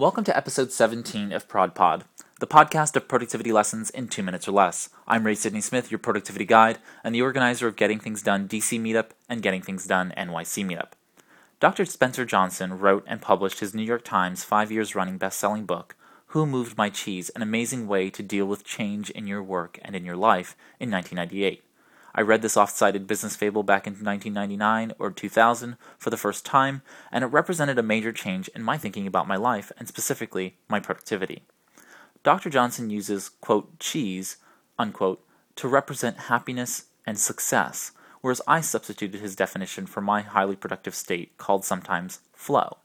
Welcome to episode 17 of Prod Pod, the podcast of productivity lessons in two minutes or less. I'm Ray Sidney Smith, your productivity guide, and the organizer of Getting Things Done DC Meetup and Getting Things Done NYC Meetup. Dr. Spencer Johnson wrote and published his New York Times five years running best selling book, Who Moved My Cheese An Amazing Way to Deal with Change in Your Work and in Your Life, in 1998. I read this oft cited business fable back in 1999 or 2000 for the first time, and it represented a major change in my thinking about my life and specifically my productivity. Dr. Johnson uses, quote, cheese, unquote, to represent happiness and success, whereas I substituted his definition for my highly productive state called sometimes flow.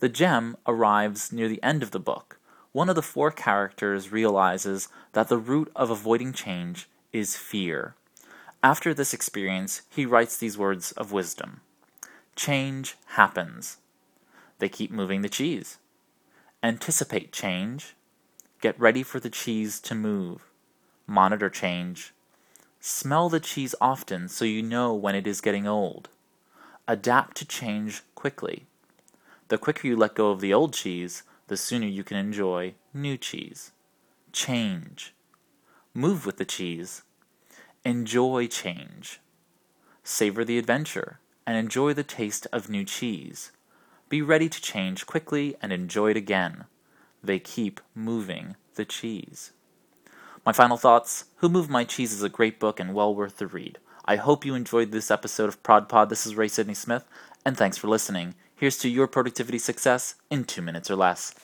The gem arrives near the end of the book. One of the four characters realizes that the root of avoiding change is fear. After this experience, he writes these words of wisdom Change happens. They keep moving the cheese. Anticipate change. Get ready for the cheese to move. Monitor change. Smell the cheese often so you know when it is getting old. Adapt to change quickly. The quicker you let go of the old cheese, the sooner you can enjoy new cheese. Change. Move with the cheese Enjoy change. Savor the adventure and enjoy the taste of new cheese. Be ready to change quickly and enjoy it again. They keep moving the cheese. My final thoughts Who Moved My Cheese is a great book and well worth the read. I hope you enjoyed this episode of Prod Pod. This is Ray Sidney Smith, and thanks for listening. Here's to your productivity success in two minutes or less.